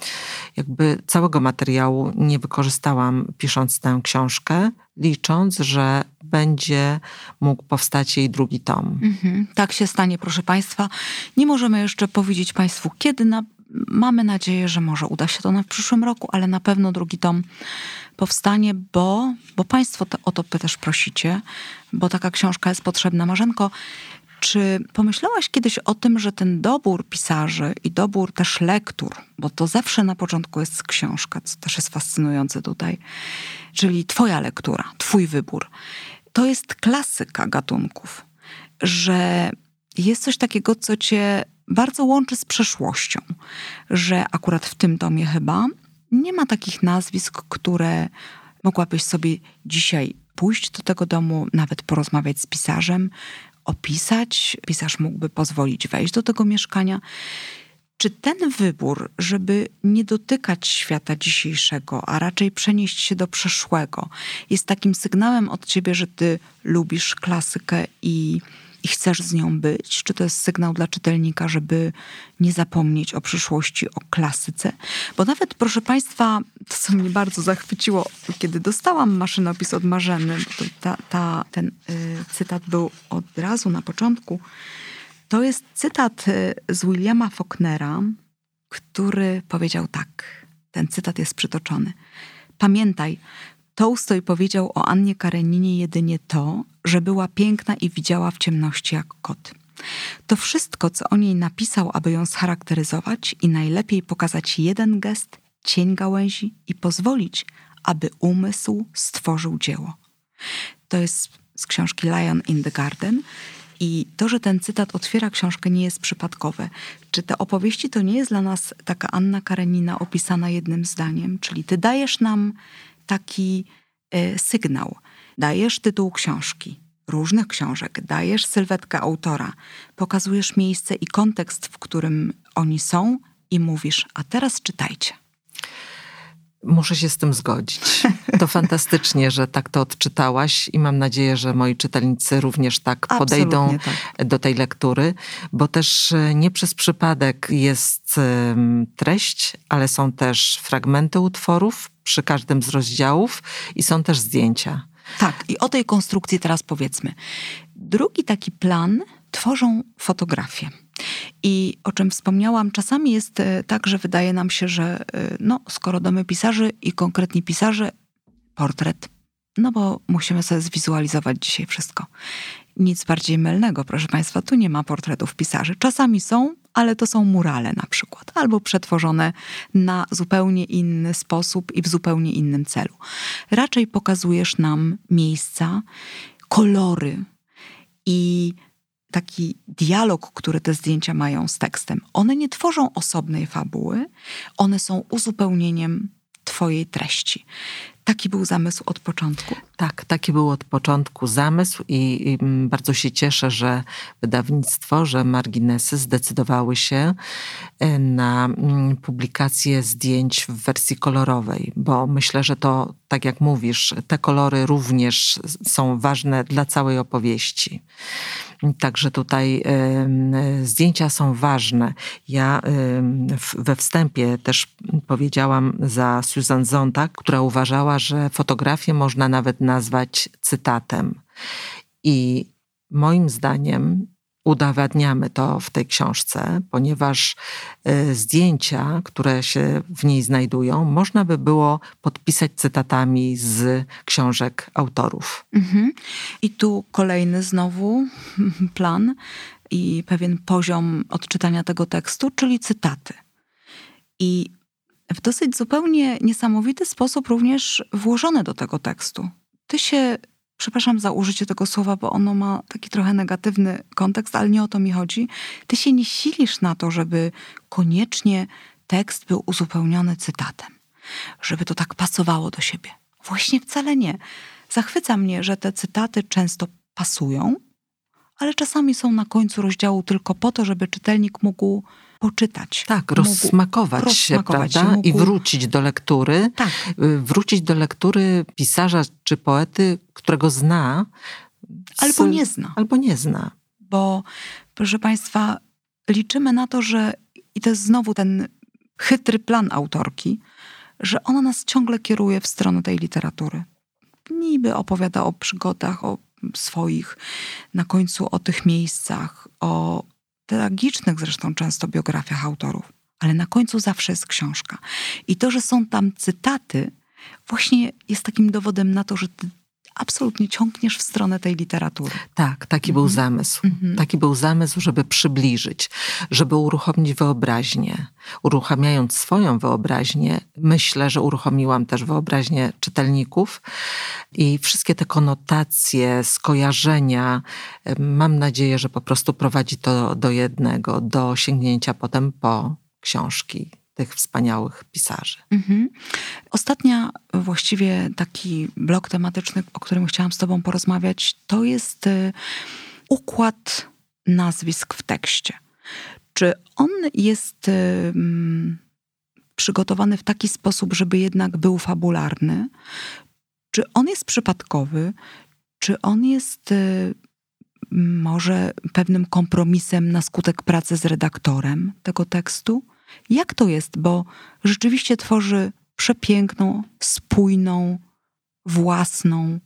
jakby całego materiału nie wykorzystałam pisząc tę książkę, licząc, że będzie mógł powstać jej drugi tom. Mhm, tak się stanie, proszę Państwa. Nie możemy jeszcze powiedzieć Państwu, kiedy na, mamy nadzieję, że może uda się to na w przyszłym roku, ale na pewno drugi tom powstanie, bo, bo Państwo te, o to też prosicie, bo taka książka jest potrzebna. Marzenko, czy pomyślałaś kiedyś o tym, że ten dobór pisarzy i dobór też lektur, bo to zawsze na początku jest książka, co też jest fascynujące tutaj, czyli twoja lektura, twój wybór, to jest klasyka gatunków, że jest coś takiego, co cię bardzo łączy z przeszłością, że akurat w tym tomie chyba nie ma takich nazwisk, które mogłabyś sobie dzisiaj pójść do tego domu, nawet porozmawiać z pisarzem, opisać, pisarz mógłby pozwolić wejść do tego mieszkania. Czy ten wybór, żeby nie dotykać świata dzisiejszego, a raczej przenieść się do przeszłego, jest takim sygnałem od ciebie, że ty lubisz klasykę i i chcesz z nią być? Czy to jest sygnał dla czytelnika, żeby nie zapomnieć o przyszłości, o klasyce? Bo nawet, proszę Państwa, to co mnie bardzo zachwyciło, kiedy dostałam maszynopis od Marzeny, to ta, ta, ten y, cytat był od razu na początku, to jest cytat y, z Williama Faulknera, który powiedział tak. Ten cytat jest przytoczony. Pamiętaj, Tołstoj powiedział o Annie Kareninie jedynie to, że była piękna i widziała w ciemności jak kot. To wszystko, co o niej napisał, aby ją scharakteryzować i najlepiej pokazać jeden gest, cień gałęzi i pozwolić, aby umysł stworzył dzieło. To jest z książki Lion in the Garden. I to, że ten cytat otwiera książkę, nie jest przypadkowe. Czy te opowieści to nie jest dla nas taka Anna Karenina opisana jednym zdaniem? Czyli ty dajesz nam taki y, sygnał. Dajesz tytuł książki, różnych książek, dajesz sylwetkę autora, pokazujesz miejsce i kontekst, w którym oni są i mówisz, a teraz czytajcie. Muszę się z tym zgodzić. To (laughs) fantastycznie, że tak to odczytałaś i mam nadzieję, że moi czytelnicy również tak podejdą tak. do tej lektury, bo też e, nie przez przypadek jest treść, ale są też fragmenty utworów przy każdym z rozdziałów i są też zdjęcia. Tak, i o tej konstrukcji teraz powiedzmy. Drugi taki plan tworzą fotografie. I o czym wspomniałam, czasami jest e, tak, że wydaje nam się, że e, no, skoro domy pisarzy i konkretni pisarze, portret, no bo musimy sobie zwizualizować dzisiaj wszystko. Nic bardziej mylnego, proszę Państwa, tu nie ma portretów pisarzy. Czasami są, ale to są murale na przykład, albo przetworzone na zupełnie inny sposób i w zupełnie innym celu. Raczej pokazujesz nam miejsca, kolory i taki dialog, który te zdjęcia mają z tekstem. One nie tworzą osobnej fabuły, one są uzupełnieniem Twojej treści. Taki był zamysł od początku. Tak, taki był od początku zamysł i, i, mm, bardzo się cieszę, że wydawnictwo, że marginesy zdecydowały się e, na mm, publikację zdjęć w wersji kolorowej, bo myślę, że to, tak jak mówisz, te kolory również są ważne dla całej opowieści. Także tutaj zdjęcia są ważne. Ja we wstępie też powiedziałam za Susan Zontag, która uważała, że fotografię można nawet nazwać cytatem. I moim zdaniem udowadniamy to w tej książce, ponieważ e, zdjęcia, które się w niej znajdują, można by było podpisać cytatami z książek autorów. Mhm. I tu kolejny znowu (laughs) plan i pewien poziom odczytania tego tekstu, czyli cytaty. I w dosyć zupełnie niesamowity sposób również włożone do tego tekstu. Ty się przepraszam za użycie tego słowa, bo ono ma taki trochę negatywny kontekst, ale nie o to mi chodzi. Ty się nie silisz na to, żeby koniecznie tekst był uzupełniony cytatem, żeby to tak pasowało do siebie. Właśnie wcale nie. Zachwyca mnie, że te cytaty często pasują, ale czasami są na końcu rozdziału tylko po to, żeby czytelnik mógł poczytać. Tak, rozsmakować, się, prawda? Się, mógł... I wrócić do lektury. Tak. Y, wrócić do lektury pisarza czy poety, którego zna. Z... Albo nie zna. Albo nie zna. Bo, proszę Państwa, liczymy na to, że i to jest znowu ten chytry plan autorki, że ona nas ciągle kieruje w stronę tej literatury. Niby opowiada o przygodach, o swoich, na końcu o tych miejscach, o tragicznych zresztą często biografiach autorów, ale na końcu zawsze jest książka. I to, że są tam cytaty, właśnie jest takim dowodem na to, że absolutnie ciągniesz w stronę tej literatury. Tak, taki był mhm. zamysł. Mhm. Taki był zamysł, żeby przybliżyć, żeby uruchomić wyobraźnię. Uruchamiając swoją wyobraźnię, myślę, że uruchomiłam też wyobraźnię czytelników i wszystkie te konotacje, skojarzenia, mam nadzieję, że po prostu prowadzi to do jednego, do sięgnięcia potem po książki tych wspaniałych pisarzy. Mhm. Ostatnia właściwie taki blok tematyczny, o którym chciałam z Tobą porozmawiać, to jest y, układ nazwisk w tekście. Czy on jest y, przygotowany w taki sposób, żeby jednak był fabularny? Czy on jest przypadkowy? Czy on jest y, może pewnym kompromisem na skutek pracy z redaktorem tego tekstu? Jak to jest? Bo rzeczywiście tworzy przepiękną, spójną, własną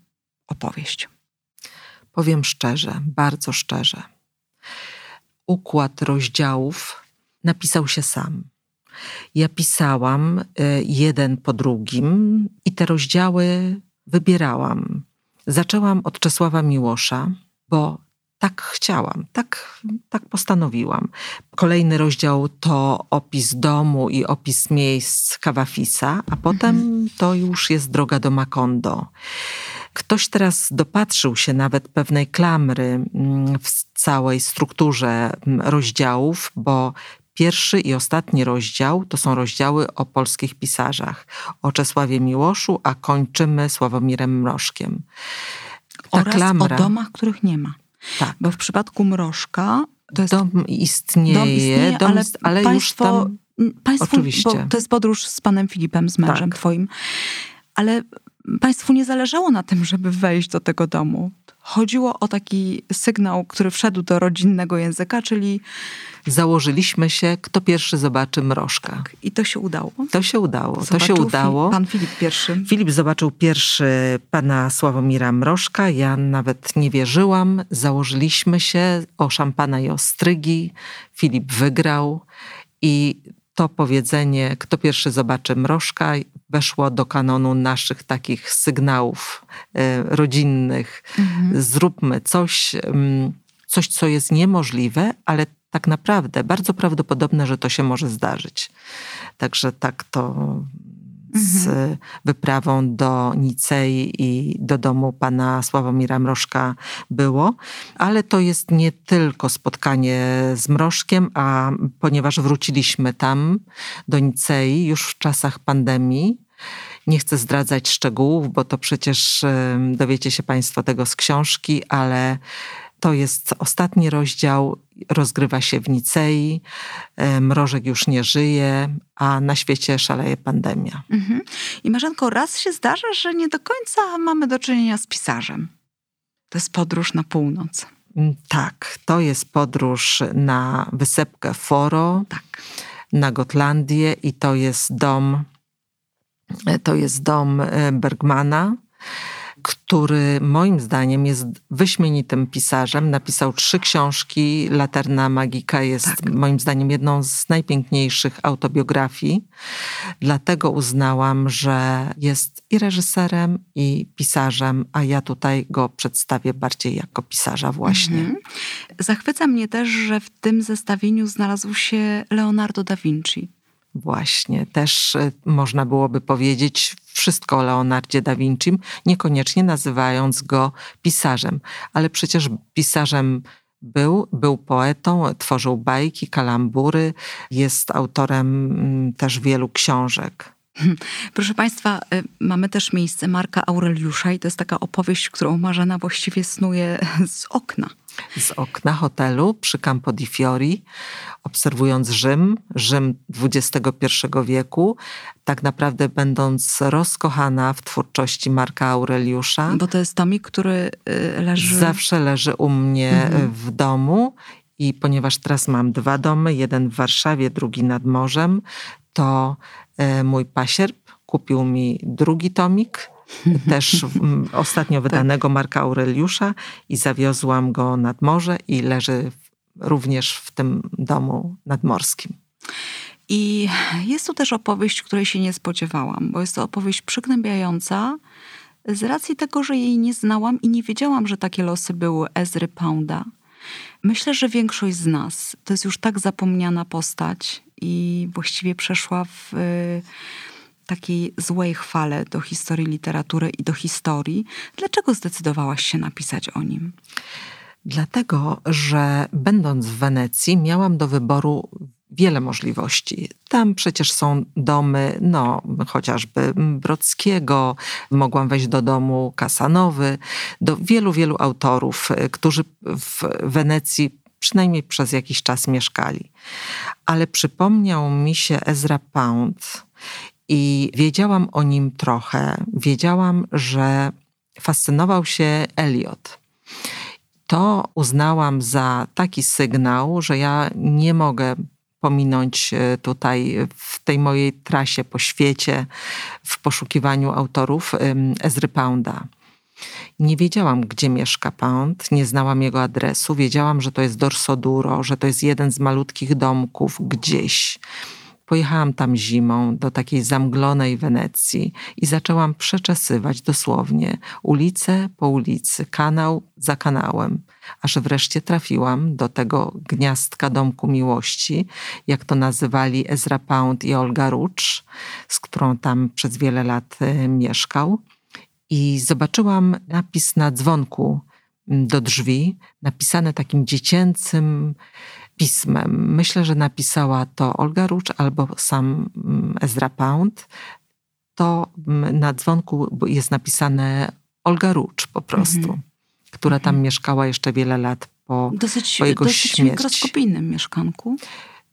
opowieść. Powiem szczerze, bardzo szczerze. Układ rozdziałów napisał się sam. Ja pisałam y, jeden po drugim i te rozdziały wybierałam. Zaczęłam od Czesława Miłosza, bo tak chciałam, tak, tak postanowiłam. Kolejny rozdział to opis domu i opis miejsc Kawafisa, a potem mhm. to już jest droga do Makondo. Ktoś teraz dopatrzył się nawet pewnej klamry mm, w całej strukturze mm, rozdziałów, bo pierwszy i ostatni rozdział to są rozdziały o polskich pisarzach, o Czesławie Miłoszu, a kończymy Sławomirem Mrożkiem. Ta Oraz klamra, o domach, których nie ma. Tak. Bo w przypadku mrożka to jest, dom istnieje, dom istnieje dom, ale, ale państwo, już tam... Państwu, Oczywiście. to jest podróż z panem Filipem, z mężem tak. twoim. Ale państwu nie zależało na tym, żeby wejść do tego domu. Chodziło o taki sygnał, który wszedł do rodzinnego języka, czyli. Założyliśmy się, kto pierwszy zobaczy mrożka. Tak, I to się udało. To się udało. Zobaczył to się udało. Pan Filip pierwszy. Filip zobaczył pierwszy pana Sławomira Mrożka. Ja nawet nie wierzyłam. Założyliśmy się o szampana i ostrygi. Filip wygrał. I to powiedzenie, kto pierwszy zobaczy mrożka, weszło do kanonu naszych takich sygnałów e, rodzinnych. Mhm. Zróbmy coś, mm, coś, co jest niemożliwe, ale tak naprawdę bardzo prawdopodobne, że to się może zdarzyć. Także tak to z mhm. wyprawą do Nicei i do domu pana Sławomira Mrożka było. Ale to jest nie tylko spotkanie z Mrożkiem, a ponieważ wróciliśmy tam do Nicei już w czasach pandemii, nie chcę zdradzać szczegółów, bo to przecież dowiecie się Państwo tego z książki, ale to jest ostatni rozdział, rozgrywa się w Nicei, e, Mrożek już nie żyje, a na świecie szaleje pandemia. Mhm. I Marzenko, raz się zdarza, że nie do końca mamy do czynienia z pisarzem. To jest podróż na północ. Mm, tak, to jest podróż na wysepkę Foro, tak. na Gotlandię i to jest dom, e, to jest dom e, Bergmana który moim zdaniem jest wyśmienitym pisarzem. Napisał trzy książki. Laterna Magika jest tak. moim zdaniem jedną z najpiękniejszych autobiografii. Dlatego uznałam, że jest i reżyserem, i pisarzem, a ja tutaj go przedstawię bardziej jako pisarza właśnie. Mhm. Zachwyca mnie też, że w tym zestawieniu znalazł się Leonardo da Vinci. Właśnie, też y, można byłoby powiedzieć wszystko o Leonardzie da Vinci, niekoniecznie nazywając go pisarzem, ale przecież pisarzem był, był poetą, tworzył bajki, kalambury, jest autorem mm, też wielu książek. (laughs) Proszę Państwa, y, mamy też miejsce Marka Aureliusza i to jest taka opowieść, którą Marzena właściwie snuje (laughs) z okna z okna hotelu przy Campo di Fiori, obserwując Rzym, Rzym XXI wieku, tak naprawdę będąc rozkochana w twórczości Marka Aureliusza. Bo to jest tomik, który y, leży... Zawsze leży u mnie mhm. w domu i ponieważ teraz mam dwa domy, jeden w Warszawie, drugi nad morzem, to y, mój pasierb kupił mi drugi tomik, też ostatnio wydanego tak. Marka Aureliusza i zawiozłam go nad morze i leży również w tym domu nadmorskim. I jest tu też opowieść, której się nie spodziewałam, bo jest to opowieść przygnębiająca z racji tego, że jej nie znałam i nie wiedziałam, że takie losy były Ezry Pounda. Myślę, że większość z nas to jest już tak zapomniana postać i właściwie przeszła w takiej złej chwale do historii literatury i do historii. Dlaczego zdecydowałaś się napisać o nim? Dlatego, że będąc w Wenecji, miałam do wyboru wiele możliwości. Tam przecież są domy, no chociażby Brockiego, mogłam wejść do domu Kasanowy, do wielu, wielu autorów, którzy w Wenecji przynajmniej przez jakiś czas mieszkali. Ale przypomniał mi się Ezra Pound i wiedziałam o nim trochę. Wiedziałam, że fascynował się Eliot. To uznałam za taki sygnał, że ja nie mogę pominąć e, tutaj w tej mojej trasie po świecie w poszukiwaniu autorów Ezry Pounda. Nie wiedziałam, gdzie mieszka Pound, nie znałam jego adresu. Wiedziałam, że to jest Dorsoduro, że to jest jeden z malutkich domków gdzieś Pojechałam tam zimą do takiej zamglonej Wenecji i zaczęłam przeczesywać dosłownie ulicę po ulicy, kanał za kanałem, aż wreszcie trafiłam do tego gniazdka domku miłości, jak to nazywali Ezra Pound i Olga Rucz, z którą tam przez wiele lat e, mieszkał. I zobaczyłam napis na dzwonku do drzwi, napisane takim dziecięcym, pismem. Myślę, że napisała to Olga Rucz albo sam mm, Ezra Pound. To mm, na dzwonku jest napisane Olga Rucz po prostu, mhm. która tam mhm. mieszkała jeszcze wiele lat po, dosyć, po jego dosyć śmierci. Dosyć mikroskopijnym mieszkanku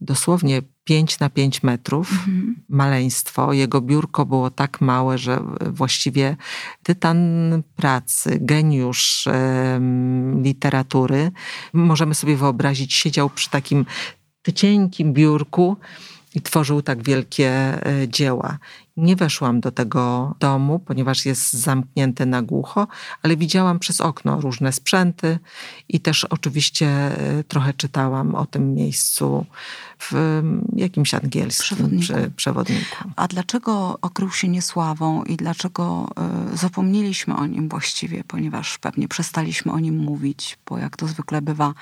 dosłownie 5 na 5 metrów, mhm. maleństwo. Jego biurko było tak małe, że właściwie tytan pracy, geniusz e, literatury, możemy sobie wyobrazić, siedział przy takim cienkim biurku i tworzył tak wielkie e, dzieła. Nie weszłam do tego domu, ponieważ jest zamknięty na głucho, ale widziałam przez okno różne sprzęty i też oczywiście e, trochę czytałam o tym miejscu w jakimś angielskim przewodniku. przewodniku. A dlaczego okrył się niesławą i dlaczego e, zapomnieliśmy o nim właściwie, ponieważ pewnie przestaliśmy o nim mówić, bo jak to zwykle bywa,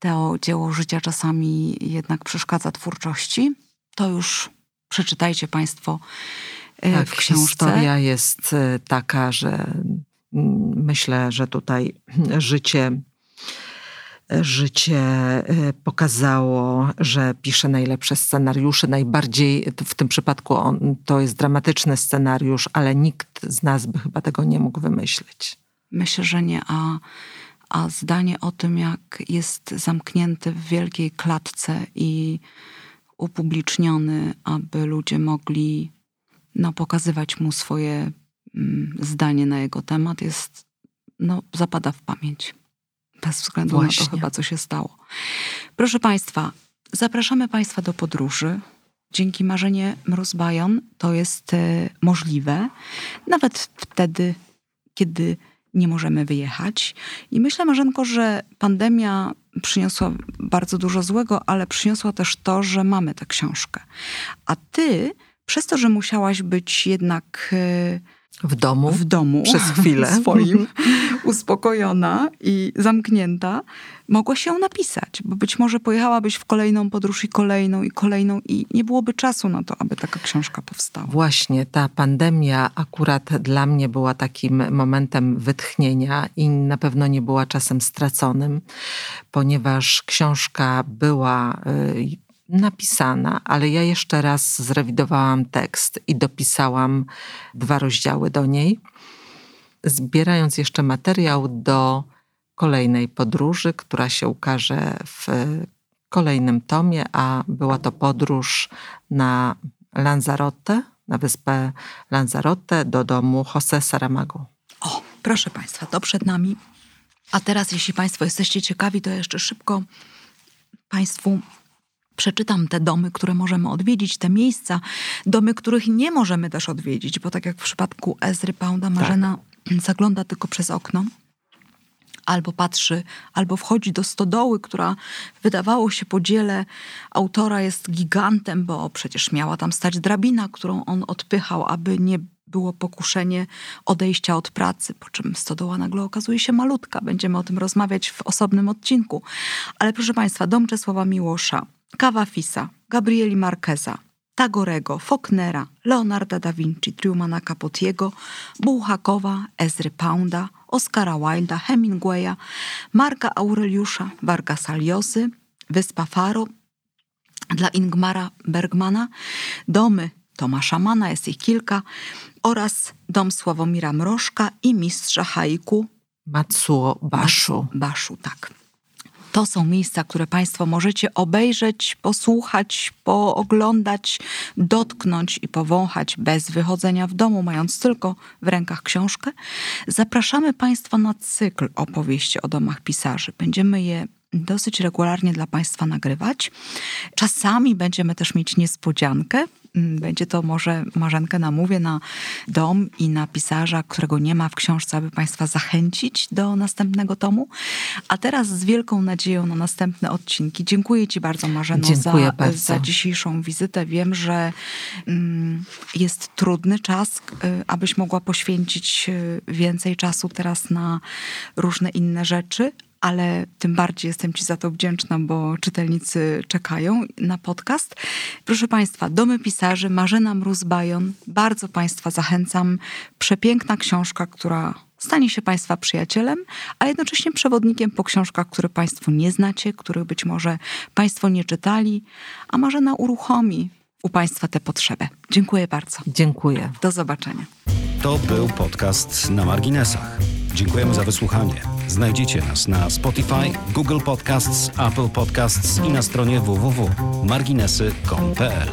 to dzieło życia czasami jednak przeszkadza twórczości, to już przeczytajcie Państwo e, tak, w książce. Historia jest e, taka, że mm, myślę, że tutaj życie życie e, pokazało, że pisze najlepsze scenariusze. Najbardziej w tym przypadku on, to jest dramatyczny scenariusz, ale nikt z nas by chyba tego nie mógł wymyślić. Myślę, że nie. A, a zdanie o tym, jak jest zamknięty w wielkiej klatce i upubliczniony, aby ludzie mogli no, pokazywać mu swoje mm, zdanie na jego temat, jest, no, zapada w pamięć. Bez względu Właśnie. na to chyba, co się stało. Proszę Państwa, zapraszamy Państwa do podróży. Dzięki Marzenie Mróz-Bajon to jest e, możliwe. Nawet wtedy, kiedy nie możemy wyjechać. I myślę, Marzenko, że pandemia przyniosła bardzo dużo złego, ale przyniosła też to, że mamy tę książkę. A ty, przez to, że musiałaś być jednak e, w domu? W domu. Przez chwilę. (laughs) Swoim, uspokojona i zamknięta, mogła się napisać, bo być może pojechałabyś w kolejną podróż i kolejną i kolejną i nie byłoby czasu na to, aby taka książka powstała. Właśnie, ta pandemia akurat dla mnie była takim momentem wytchnienia i na pewno nie była czasem straconym, ponieważ książka była y, napisana, ale ja jeszcze raz zrewidowałam tekst i dopisałam dwa rozdziały do niej, zbierając jeszcze materiał do kolejnej podróży, która się ukaże w kolejnym tomie, a była to podróż na Lanzarote, na wyspę Lanzarote, do domu José Saramago. O, proszę Państwa, to przed nami. A teraz, jeśli Państwo jesteście ciekawi, to jeszcze szybko Państwu przeczytam te domy, które możemy odwiedzić, te miejsca, domy, których nie możemy też odwiedzić, bo tak jak w przypadku Ezry Pounda, Marzena tak. zagląda tylko przez okno albo patrzy, albo wchodzi do stodoły, która wydawało się po dziele autora jest gigantem, bo przecież miała tam stać drabina, którą on odpychał, aby nie było pokuszenie odejścia od pracy, po czym stodoła nagle okazuje się malutka. Będziemy o tym rozmawiać w osobnym odcinku. Ale proszę Państwa, dom Czesława Miłosza, Cavafisa, Gabrieli Marqueza, Tagorego, Faulknera, Leonarda da Vinci, Trumana Capotiego, Bułhakowa, Ezry Pounda, Oscara Wilda, Hemingwaya, Marka Aureliusza, Vargasa Llosy, Wyspa Faro dla Ingmara Bergmana, domy Tomasza Mana, jest ich kilka, oraz dom Sławomira Mrożka i mistrza haiku Matsuo Baszu. Baszu, tak. To są miejsca, które Państwo możecie obejrzeć, posłuchać, pooglądać, dotknąć i powąchać bez wychodzenia w domu, mając tylko w rękach książkę. Zapraszamy Państwa na cykl opowieści o domach pisarzy. Będziemy je dosyć regularnie dla Państwa nagrywać. Czasami będziemy też mieć niespodziankę. Mm, będzie to może Marzenkę namówię na dom i na pisarza, którego nie ma w książce, aby Państwa zachęcić do następnego tomu. A teraz z wielką nadzieją na następne odcinki. Dziękuję Ci bardzo Marzeno za, bardzo. za dzisiejszą wizytę. Wiem, że mm, jest trudny czas, y, abyś mogła poświęcić y, więcej czasu teraz na różne inne rzeczy, ale tym bardziej jestem Ci za to wdzięczna, bo czytelnicy czekają na podcast. Proszę Państwa, Domy Pisarzy, Marzena Mróz-Bajon. Bardzo Państwa zachęcam. Przepiękna książka, która stanie się Państwa przyjacielem, a jednocześnie przewodnikiem po książkach, które Państwo nie znacie, których być może Państwo nie czytali, a Marzena uruchomi u Państwa tę potrzebę. Dziękuję bardzo. Dziękuję. Do zobaczenia. To był podcast na marginesach. Dziękujemy za wysłuchanie. Znajdziecie nas na Spotify, Google Podcasts, Apple Podcasts i na stronie www.marginesy.pl.